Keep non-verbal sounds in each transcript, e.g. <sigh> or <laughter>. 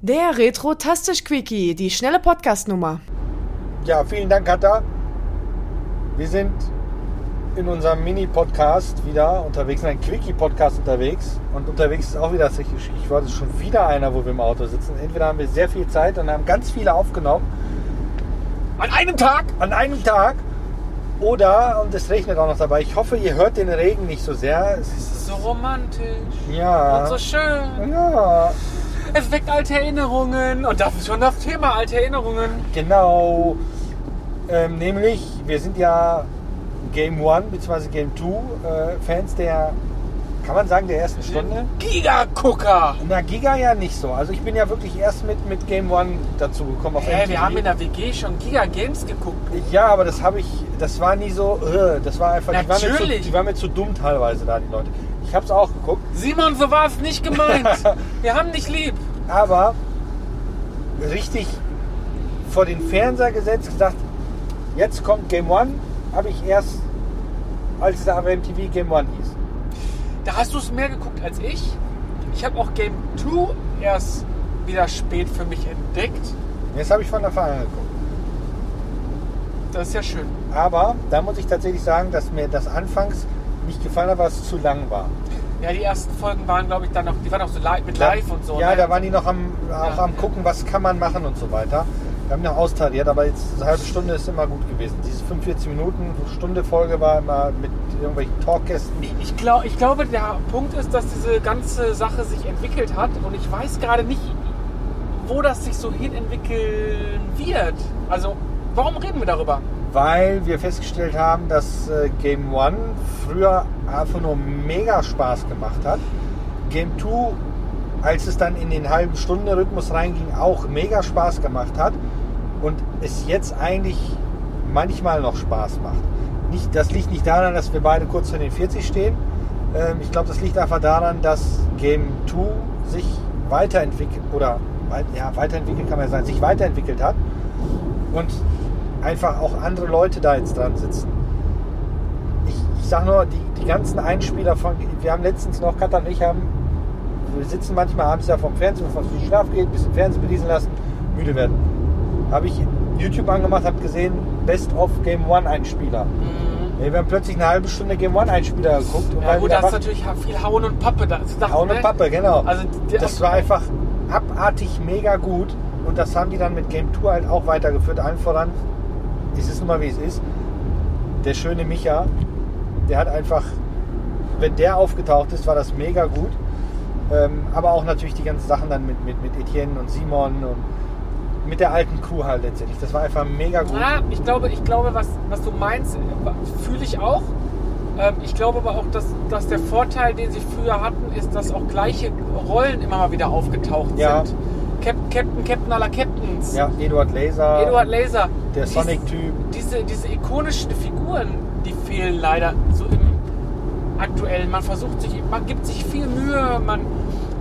Der Retro-Tastisch-Quickie, die schnelle Podcast-Nummer. Ja, vielen Dank, Katha. Wir sind in unserem Mini-Podcast wieder unterwegs, ein Quickie-Podcast unterwegs. Und unterwegs ist auch wieder, ich war schon wieder einer, wo wir im Auto sitzen. Entweder haben wir sehr viel Zeit und haben ganz viele aufgenommen. An einem Tag? An einem Tag. Oder, und es regnet auch noch dabei, ich hoffe, ihr hört den Regen nicht so sehr. Es ist so romantisch. Ja. Und so schön. Ja. Es weckt alte Erinnerungen. Und das ist schon das Thema, alte Erinnerungen. Genau. Ähm, nämlich, wir sind ja Game One bzw. Game 2 äh, Fans der, kann man sagen, der ersten Stunde. Giga-Gucker. Na, Giga ja nicht so. Also ich bin ja wirklich erst mit, mit Game One dazu gekommen. Auf Hä, MTV. wir haben in der WG schon Giga-Games geguckt. Ja, aber das habe ich, das war nie so, äh, das war einfach, die waren, zu, Natürlich. die waren mir zu dumm teilweise da, die Leute. Ich habe es auch geguckt, Simon, so war es nicht gemeint. <laughs> wir haben dich lieb. aber richtig vor den Fernseher gesetzt, gesagt, jetzt kommt Game One, habe ich erst, als es auf MTV Game One hieß. Da hast du es mehr geguckt als ich. Ich habe auch Game 2 erst wieder spät für mich entdeckt. Jetzt habe ich von Anfang an geguckt. Das ist ja schön. Aber da muss ich tatsächlich sagen, dass mir das anfangs nicht gefallen hat, weil es zu lang war. Ja, die ersten Folgen waren, glaube ich, dann noch, die waren auch so live, mit live und so. Ja, ne? da waren die noch am, auch Ja. am gucken, was kann man machen und so weiter. Wir haben noch austariert, aber jetzt eine halbe Stunde ist immer gut gewesen. Diese 45 Minuten, Stunde Folge war immer mit irgendwelchen Talkgästen. Ich, glaub, ich glaube, der Punkt ist, dass diese ganze Sache sich entwickelt hat und ich weiß gerade nicht, wo das sich so hin entwickeln wird. Also, warum reden wir darüber? Weil wir festgestellt haben, dass äh, Game One früher einfach nur mega Spaß gemacht hat. Game 2, als es dann in den halben Stunde Rhythmus reinging, auch mega Spaß gemacht hat. Und es jetzt eigentlich manchmal noch Spaß macht. Nicht, das liegt nicht daran, dass wir beide kurz vor den 40 stehen. Ähm, ich glaube, das liegt einfach daran, dass Game 2 sich weiterentwickelt oder ja, weiterentwickelt kann man ja sagen, sich weiterentwickelt hat und einfach auch andere Leute da jetzt dran sitzen. Ich, ich sag nur, die, die ganzen Einspieler von, wir haben letztens noch, Katja und ich haben, wir sitzen manchmal abends ja vom Fernsehen, bevor es Schlaf geht, ein bisschen Fernsehen bedienen lassen, müde werden. Habe ich YouTube angemacht, habe gesehen, Best of Game One Einspieler. Ja, Wir haben plötzlich eine halbe Stunde Game One Einspieler geguckt. und Ja gut, da ist natürlich viel Hauen und Pappe. Da, das, Hauen und ne? Pappe, genau. Also, das war einfach abartig mega gut und das haben die dann mit Game Tour halt auch weitergeführt. Allen voran, es ist nun mal wie es ist, der schöne Micha, der hat einfach, wenn der aufgetaucht ist, war das mega gut. Ähm, aber auch natürlich die ganzen Sachen dann mit, mit, mit Etienne und Simon und mit der alten Crew halt letztendlich. Das war einfach mega gut. Ja, ich glaube, ich glaube was, was du meinst, fühle ich auch. Ähm, Ich glaube aber auch, dass, dass der Vorteil, den sie früher hatten, ist, dass auch gleiche Rollen immer mal wieder aufgetaucht Ja. sind. Cap Captain, Captain aller Captains. Ja, Eduard Laser, Eduard Laser. der Sonic-Typ. Diese, diese ikonischen Figuren, die fehlen leider so im aktuellen. Man versucht sich, man gibt sich viel Mühe, man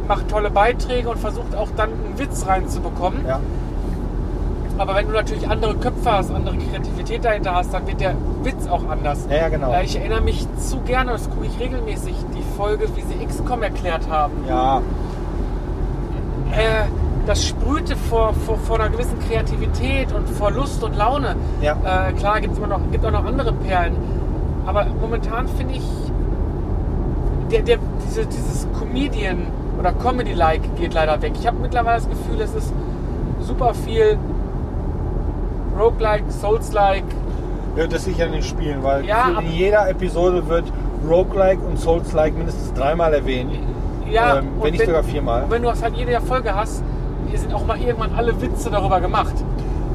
macht tolle Beiträge und versucht auch dann einen Witz reinzubekommen. Ja, Aber wenn du natürlich andere Köpfe hast, andere Kreativität dahinter hast, dann wird der Witz auch anders. ja, ja genau. Äh, Ich erinnere mich zu gerne, das gucke ich regelmäßig, die Folge, wie sie XCOM erklärt haben. Ja, Äh, das sprühte vor, vor, vor einer gewissen Kreativität und vor Lust und Laune. Ja. Äh, klar, gibt es immer noch, gibt auch noch andere Perlen. Aber momentan finde ich, der, der, diese, dieses Comedian oder Comedy-like geht leider weg. Ich habe mittlerweile das Gefühl, es ist super viel Roguelike, Souls-like. Ja, das liegt an den Spielen, weil Ja, in jeder Episode wird Roguelike und Souls-like mindestens dreimal erwähnt. Ja, ähm, wenn nicht sogar viermal. Wenn du das halt jede Folge hast, hier sind auch mal irgendwann alle Witze darüber gemacht.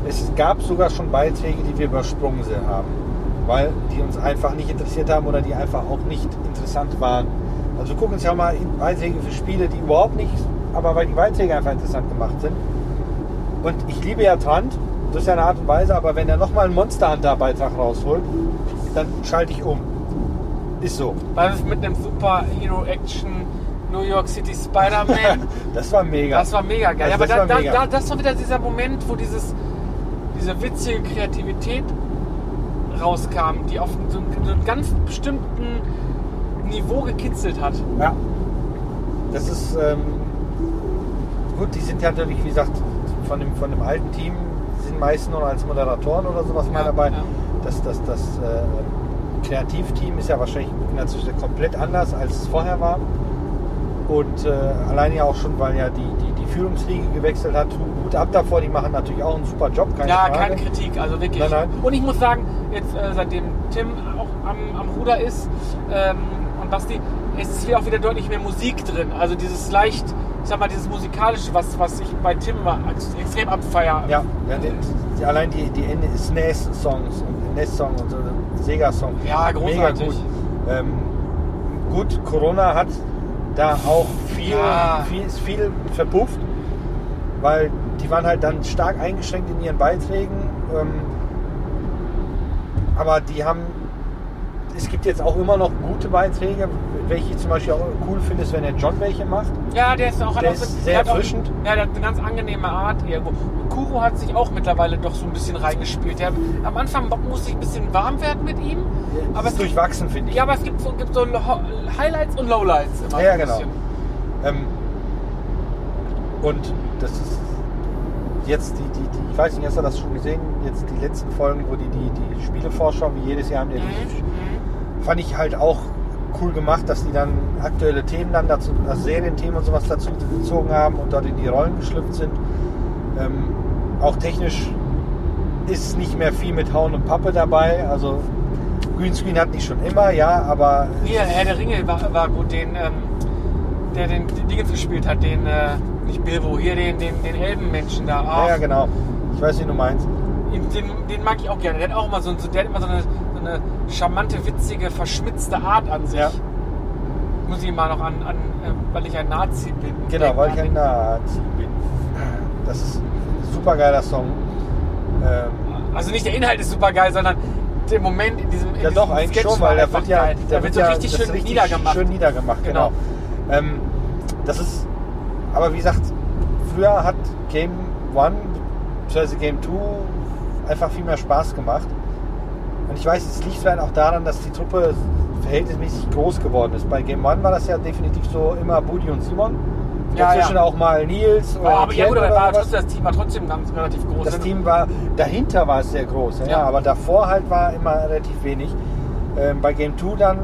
Es gab sogar schon Beiträge, die wir übersprungen sind- haben, weil die uns einfach nicht interessiert haben oder die einfach auch nicht interessant waren. Also gucken uns ja mal Beiträge für Spiele, die überhaupt nicht, aber weil die Beiträge einfach interessant gemacht sind. Und ich liebe ja Trant, das ist ja eine Art und Weise, aber wenn er nochmal einen Monster Hunter Beitrag rausholt, dann schalte ich um. Ist so. Weil es mit einem super Hero Action New York City Spider-Man, <laughs> Das war mega. das war mega geil. Also Aber das da, war da, da, das war wieder dieser Moment, wo dieses, diese witzige Kreativität rauskam, die auf so, einem- so ganz bestimmten Niveau gekitzelt hat. Ja. Das ist, ähm, gut, die sind ja natürlich, wie gesagt, von dem, von dem alten Team sind meist nur als Moderatoren oder sowas mal Ja, dabei. ja. Das, das, das äh, Kreativteam ist ja wahrscheinlich inzwischen komplett anders, als es vorher war. Und äh, allein ja auch schon, weil ja die, die, die Führungsriege gewechselt hat. Hut ab davor, die machen natürlich auch einen super Job, keine ja, Frage. keine Kritik, also wirklich. Nein, nein. Und ich muss sagen, jetzt äh, seitdem Tim auch am, am Ruder ist ähm, und Basti, es ist hier auch wieder deutlich mehr Musik drin. Also dieses leicht, ich sag mal, dieses musikalische, was, was ich bei Tim immer ex- extrem abfeier. Ja, ja die, die, allein die, die SNES-Songs und NES-Song und so, Sega-Song. Ja, großartig. Mega gut. Ähm, gut, Corona hat da auch viel, Ja. viel, ist viel verpufft, weil die waren halt dann stark eingeschränkt in ihren Beiträgen. Ähm, aber die haben, es gibt jetzt auch immer noch gute Beiträge, welche ich zum Beispiel auch cool finde, ist, wenn der John welche macht. Ja, der ist auch Der ist sehr der hat auch- erfrischend. Ja, der hat eine ganz angenehme Art irgendwo. Und Kuro hat sich auch mittlerweile doch so ein bisschen reingespielt. Der, am Anfang musste ich ein bisschen warm werden mit ihm. Aber Aber es es ist durchwachsen, finde ich. Ja, aber es gibt so, gibt so Highlights und Lowlights immer. Ja, so ein genau. Ähm, und das ist jetzt die, die, die, ich weiß nicht, hast du das schon gesehen? Jetzt die letzten Folgen, wo die die, die Spielevorschau, wie jedes Jahr haben die, Mhm. Fand ich halt auch cool gemacht, dass die dann aktuelle Themen dann dazu, also Serienthemen und sowas dazu gezogen haben und dort in die Rollen geschlüpft sind. Ähm, auch technisch ist nicht mehr viel mit Hauen und Pappe dabei. Also Greenscreen hat nicht schon immer, ja, aber Hier, Herr der Ringe war, war gut, den, ähm, der den, den Dingens gespielt hat, den, äh, nicht Bilbo, hier den, den, den Elbenmenschen da. ja, Ach, ja, genau. Ich weiß, wie du meinst. den, den mag ich auch gerne. Der hat auch immer so, der hat immer so eine, eine charmante, witzige, verschmitzte Art an sich. Ja. Muss ich mal noch an, an äh, weil ich ein Nazi bin. Genau, weil ich ein Nazi bin. Das ist ein super geiler Song. Ähm, Also nicht der Inhalt ist super geil, sondern der Moment in diesem in ja, diesem doch, eigentlich Sketch schon, weil einfach wird ja. Da wird so ja richtig schön richtig niedergemacht. Schön niedergemacht, genau. Genau. Ähm, das ist, aber wie gesagt, früher hat Game One bzw. Game 2 einfach viel mehr Spaß gemacht. Und ich weiß, es liegt vielleicht auch daran, dass die Truppe verhältnismäßig groß geworden ist. Bei Game One war das ja definitiv so immer Budi und Simon. Ja, Dazwischen ja. auch mal Nils oder aber ja gut, aber oder war trotzdem, das Team war trotzdem ganz relativ groß. Das Team war, dahinter war es sehr groß, ja, Ja. aber davor halt war immer relativ wenig. Ähm, bei Game 2 dann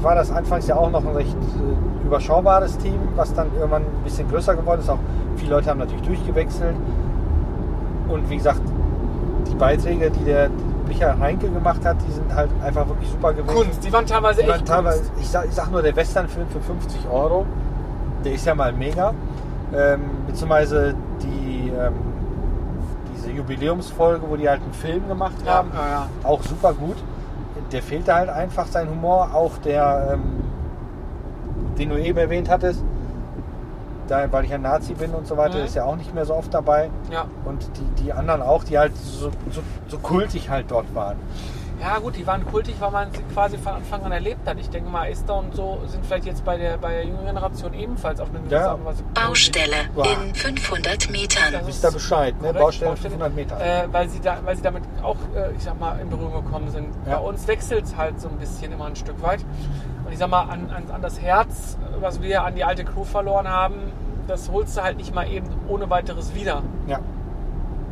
war das anfangs ja auch noch ein recht äh, überschaubares Team, was dann irgendwann ein bisschen größer geworden ist. Auch viele Leute haben natürlich durchgewechselt. Und wie gesagt, die Beiträge, die der Michael Heinke gemacht hat, die sind halt einfach wirklich super gewesen. Kunst, die waren teilweise Die waren echt teilweise, Kunst. ich, sag, ich sag nur, der Westernfilm für 50 Euro, der ist ja mal mega. Ähm, beziehungsweise die, ähm, diese Jubiläumsfolge, wo die halt einen Film gemacht Ja, haben, ja, ja. auch super gut. Der fehlte halt einfach sein Humor, auch der, ähm, den du eben erwähnt hattest, da, weil ich ein Nazi bin und so weiter, Mhm. ist ja auch nicht mehr so oft dabei. Ja. Und die, die anderen auch, die halt so, so, so kultig halt dort waren. ja gut, die waren kultig, weil man sie quasi von Anfang an erlebt hat. Ich denke mal, Esther und so sind vielleicht jetzt bei der, bei der jungen Generation ebenfalls auf eine gewisse Ja. Baustelle Wow. in 500 Metern. Das Wisst ihr Bescheid, ne? Baustelle 500 Meter. Äh, weil, sie da, weil sie damit auch, äh, ich sag mal, in Berührung gekommen sind. Ja. Bei uns wechselt es halt so ein bisschen immer ein Stück weit. Und ich sag mal, an, an, an das Herz, was wir an die alte Crew verloren haben, das holst du halt nicht mal eben ohne weiteres wieder. Ja.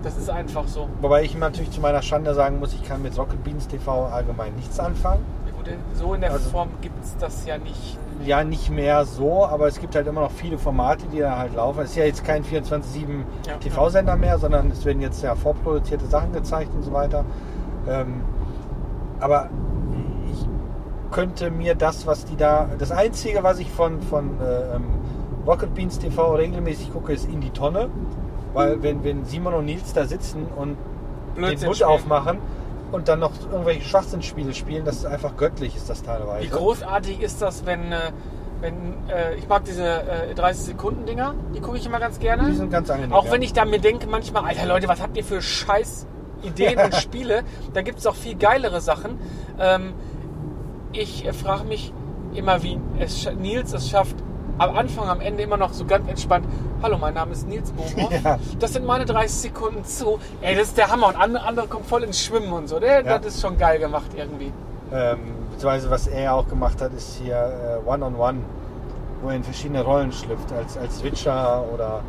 Das ist einfach so. Wobei ich natürlich zu meiner Schande sagen muss, ich kann mit Rocket Beans TV allgemein nichts anfangen. Ja, gut, so in der Also- Form gibt es das ja nicht. Ja, nicht mehr so, aber es gibt halt immer noch viele Formate, die da halt laufen. Es ist ja jetzt kein 24-7 Ja. TV-Sender mehr, sondern es werden jetzt ja vorproduzierte Sachen gezeigt und so weiter. Ähm, aber könnte mir das, was die da. Das Einzige, was ich von, von äh, ähm, Rocket Beans TV regelmäßig gucke, ist in die Tonne. Weil wenn, wenn Simon und Nils da sitzen und den Mund aufmachen und dann noch irgendwelche Schwachsinnsspiele spielen, das ist einfach göttlich, ist das teilweise. Wie großartig ist das, wenn, äh, wenn äh, ich mag diese äh, 30 Sekunden Dinger, die gucke ich immer ganz gerne. Die sind ganz angenehm. Auch ja. wenn ich da mir denke manchmal, Alter Leute, was habt ihr für scheiß Ideen <laughs> und Spiele? Da gibt es auch viel geilere Sachen. Ähm, ich äh, frage mich immer, wie es, Nils es schafft, am Anfang, am Ende immer noch so ganz entspannt. Hallo, mein Name ist Nils Bohmhoff. <laughs> Ja. Das sind meine 30 Sekunden zu. Ey, das ist der Hammer. Und andere, andere kommen voll ins Schwimmen und so. Der, Ja. Das ist schon geil gemacht irgendwie. Ähm, beziehungsweise was er auch gemacht hat, ist hier äh, One-on-One, wo er in verschiedene Rollen schlüpft, als, als Witcher oder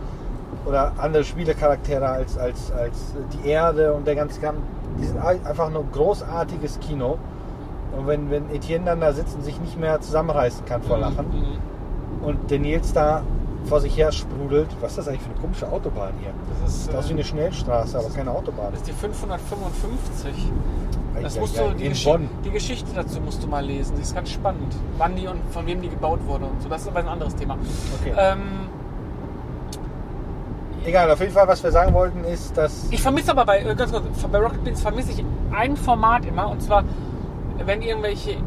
oder andere Spielecharaktere als, als, als die Erde und der ganze Kampf. Die sind ein- einfach nur großartiges Kino. Und wenn, wenn Etienne dann da sitzt und sich nicht mehr zusammenreißen kann vor Lachen Mhm. und der Nils da vor sich her sprudelt, was ist das eigentlich für eine komische Autobahn hier? Das ist, Das ist wie äh, eine Schnellstraße, aber keine Autobahn. das ist die 555. Das Ei, musst ei, du, die, Gesch Bonn. die Geschichte dazu musst du mal lesen. Die ist ganz spannend. Wann die und von wem die gebaut wurde und so. Das ist aber ein anderes Thema. Okay. Ähm, Egal, auf jeden Fall, was wir sagen wollten, ist, dass. ich vermisse aber bei, äh, ganz kurz, bei Rocket Beans vermisse ich ein Format immer und zwar, wenn irgendwelche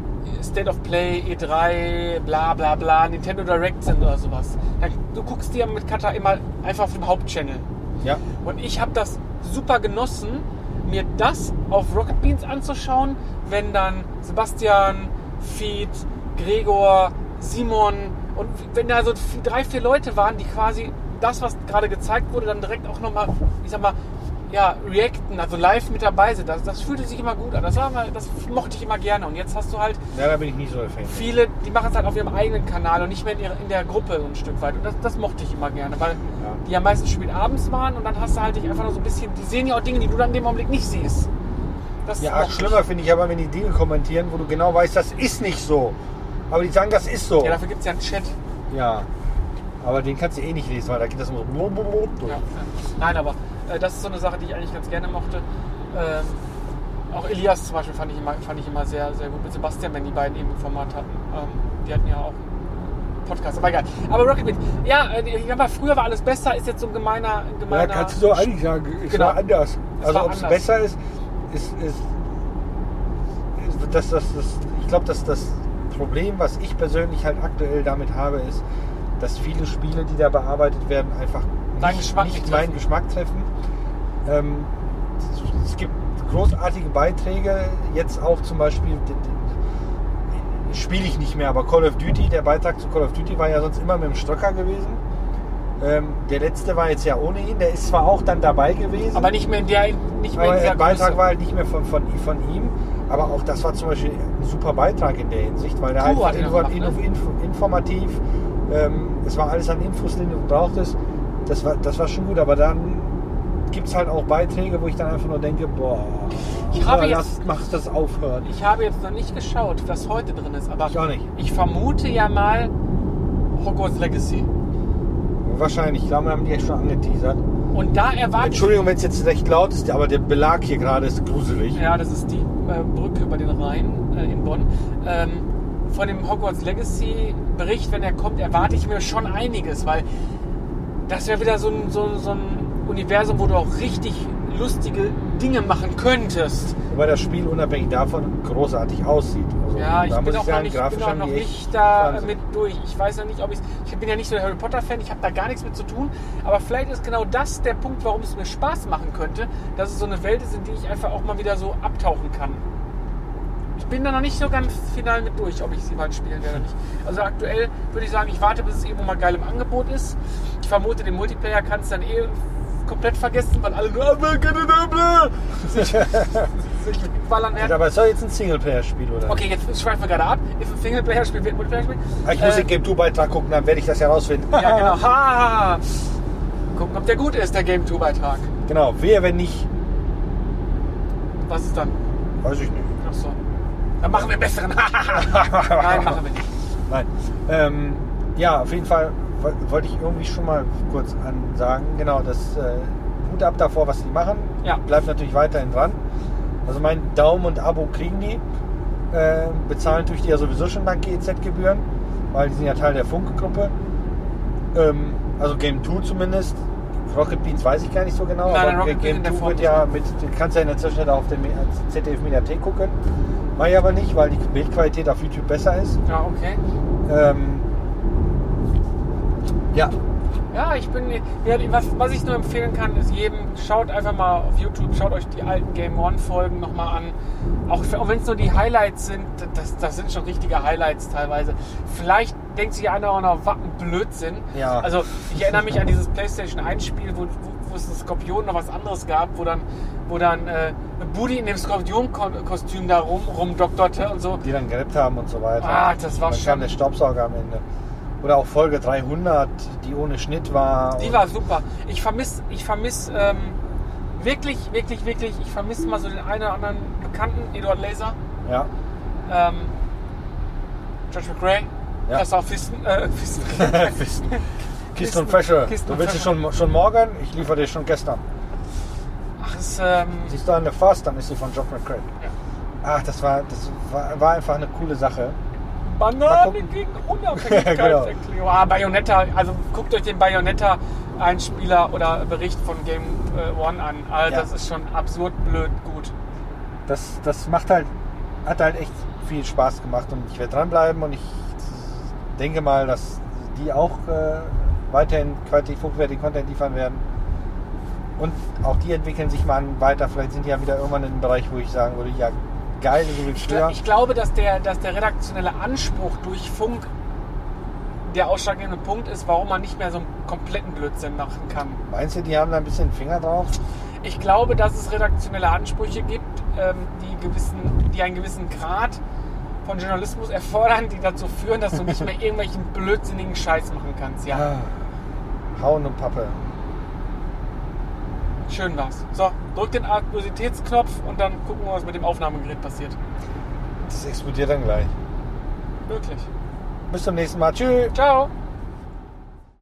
State of Play, E3, bla bla bla, Nintendo Direct sind oder sowas. Dann, du guckst dir mit Kata immer einfach auf dem Hauptchannel. Ja, Und ich habe das super genossen, mir das auf Rocket Beans anzuschauen, wenn dann Sebastian, Fied, Gregor, Simon und wenn da so drei, vier Leute waren, die quasi das, was gerade gezeigt wurde, dann direkt auch nochmal, ich sag mal, ja, reacten, also live mit dabei sind. Das, das fühlte sich immer gut an. Das, war das mochte ich immer gerne. Und jetzt hast du halt ja, da bin ich nicht so der Fan. viele, die machen es halt auf ihrem eigenen Kanal und nicht mehr in, ihrer, in der Gruppe so ein Stück weit. Und das, das mochte ich immer gerne, weil die ja meistens spät abends waren und dann hast du halt dich einfach nur so ein bisschen, die sehen ja auch Dinge, die du dann in dem Augenblick nicht siehst. Das Ja, schlimmer finde ich aber, wenn die Dinge kommentieren, wo du genau weißt, das ist nicht so. Aber die sagen, das ist so. Ja, dafür gibt es ja einen Chat. Ja. Aber den kannst du eh nicht lesen, weil da geht das immer so durch. Ja. Nein, aber äh, das ist so eine Sache, die ich eigentlich ganz gerne mochte. Ähm, auch Elias zum Beispiel fand ich immer, fand ich immer sehr, sehr gut mit Sebastian, wenn die beiden eben ein Format hatten. Ähm, die hatten ja auch Podcast, aber egal. Aber Rocket Beans, ja, äh, ich glaube, früher war alles besser, ist jetzt so ein gemeiner, ein Ja, gemeiner kannst du so eigentlich sagen, es Genau. war anders. Es also ob es besser ist, ist, ist, ist das, das, das, ich glaube, dass das Problem, was ich persönlich halt aktuell damit habe, ist, dass viele Spiele, die da bearbeitet werden, einfach Deinen nicht, Geschmack nicht nicht meinen treffen. Geschmack treffen. Ähm, es- gibt großartige Beiträge, jetzt auch zum Beispiel, spiele ich nicht mehr, aber Call of Duty, der Beitrag zu Call of Duty war ja sonst immer mit dem Stöcker gewesen. Ähm, der letzte war jetzt ja ohne ihn, der ist zwar auch dann dabei gewesen. Aber nicht mehr in der, nicht mehr Aber in dieser der Beitrag Größe. war halt nicht mehr von, von, von ihm. Aber auch das war zum Beispiel ein super Beitrag in der Hinsicht, weil der Kuro einfach hat ihn info, gemacht, ne? info, info, informativ, ähm, es war alles an Infos, die du brauchtest. Das war, das war schon gut, aber dann gibt es halt auch Beiträge, wo ich dann einfach nur denke, boah, Ich habe ja, jetzt- mach das aufhören. Ich habe jetzt noch nicht geschaut, was heute drin ist, aber Ich auch nicht. ich vermute ja mal Hogwarts Legacy. Wahrscheinlich, ich glaube, wir haben die echt schon angeteasert. Und da erwarte ich Entschuldigung, wenn es jetzt recht laut ist, aber der Belag hier gerade ist gruselig. Ja, das ist die äh, Brücke über den Rhein äh, in Bonn. Ähm, von dem Hogwarts Legacy Bericht, wenn er kommt, erwarte ich mir schon einiges, weil das wäre wieder so ein, so, so ein Universum, wo du auch richtig lustige Dinge machen könntest. Wobei das Spiel unabhängig davon großartig aussieht. Also, Ja, ich bin auch noch sagen, nicht, grafisch bin auch noch nicht da mit durch. Ich weiß noch nicht, ob ich's- ich bin ja nicht so der Harry Potter Fan, ich habe da gar nichts mit zu tun, aber vielleicht ist genau das der Punkt, warum es mir Spaß machen könnte, dass es so eine Welt ist, in die ich einfach auch mal wieder so abtauchen kann. Ich bin da noch nicht so ganz final mit durch, ob ich sie mal spielen werde oder nicht. Also aktuell würde ich sagen, ich warte, bis es irgendwo mal geil im Angebot ist. Ich vermute, den Multiplayer kannst du dann eh komplett vergessen, weil alle nur sich, <laughs> sich ballern werden. aber es soll jetzt ein Singleplayer-Spiel, oder? Okay, jetzt schweifen wir gerade ab. Ist ein Singleplayer-Spiel, wird ein Multiplayer-Spiel? Ah, Ich muss Äh, den Game 2-Beitrag gucken, dann werde ich das herausfinden. Ja, <laughs> genau. Ha! Gucken, ob der gut ist, der Game 2-Beitrag. Genau, wer, wenn nicht, Was ist dann? weiß ich nicht. Dann machen wir einen besseren. <laughs> Nein, machen wir nicht. Nein. Ähm, ja, auf jeden Fall woll- wollte ich irgendwie schon mal kurz ansagen. Genau, das äh, Hut ab davor, was die machen. Ja. Bleibt natürlich weiterhin dran. Also mein Daumen und Abo kriegen die. Äh, bezahlen tue ich die ja sowieso schon dank GEZ-Gebühren, weil die sind ja Teil der Funkgruppe. Ähm, also Game 2 zumindest. Rocket Beans weiß ich gar nicht so genau, Nein, nein, aber Beans Game in der 2 Form wird ja mit, du kannst ja in der Zwischenzeit auch auf der ZDF Mediathek gucken. Mach ich aber nicht, weil die Bildqualität auf YouTube besser ist. Ja, okay. Ähm, ja, Ja, ich bin. Ja, was, was ich nur empfehlen kann, ist jedem, schaut einfach mal auf YouTube, schaut euch die alten Game One-Folgen nochmal an. Auch, auch wenn es nur die Highlights sind, das, das sind schon richtige Highlights teilweise. Vielleicht denkt sich einer auch noch, was ein Blödsinn. Ja. Also, ich erinnere mich an dieses PlayStation 1-Spiel, wo, wo, wo es ein Skorpion noch was anderes gab, wo dann, wo dann äh, Buddy in dem Skorpion-Kostüm da rum, rumdokterte und so. die dann gerappt haben und so weiter. Ah, das war dann schon- kam der Staubsauger am Ende. Oder auch Folge 300, die ohne Schnitt war. Die war super. Ich vermisse, ich vermiss, ähm, wirklich, wirklich, wirklich, ich vermisse mal so den einen oder anderen Bekannten, Eduard Laser, Ja. ähm, Josh McRae, Ja. das auch Fisten, äh, Fisten. <laughs> Kisten, Kisten und Fäsche. Kisten Du willst es Fäsche. schon, schon morgen? Ich liefere dir schon gestern. Ach, das, ähm, Siehst du eine Fast, dann ist sie von Jock McCrae. Ja. Ach, das war, das war, war einfach eine coole Sache. Banane gegen <laughs> Unabhängigkeitserklärung. Ah, Bayonetta, also guckt euch den Bayonetta-Einspieler oder Bericht von Game äh, One an. Also Ja. Das ist schon absurd blöd gut. Das, das macht halt, hat halt echt viel Spaß gemacht und ich werde dranbleiben und ich denke mal, dass die auch äh, weiterhin qualitativ hochwertigen Content liefern werden. Und auch die entwickeln sich mal weiter. Vielleicht sind die ja wieder irgendwann in einem Bereich, wo ich sagen würde, ja geil, so Ich, früher. ich glaube, dass der, dass der redaktionelle Anspruch durch Funk der ausschlaggebende Punkt ist, warum man nicht mehr so einen kompletten Blödsinn machen kann. Meinst du, die haben da ein bisschen Finger drauf? Ich glaube, dass es redaktionelle Ansprüche gibt, ähm, die, gewissen, die einen gewissen Grad von Journalismus erfordern, die dazu führen, dass du nicht mehr <laughs> irgendwelchen blödsinnigen Scheiß machen kannst. Ja, Ah, Hauen und Pappe. schön war's. So, drück den Aktualitätsknopf und dann gucken wir, was mit dem Aufnahmegerät passiert. Das explodiert dann gleich. Wirklich. Bis zum nächsten Mal. Tschüss. Ciao.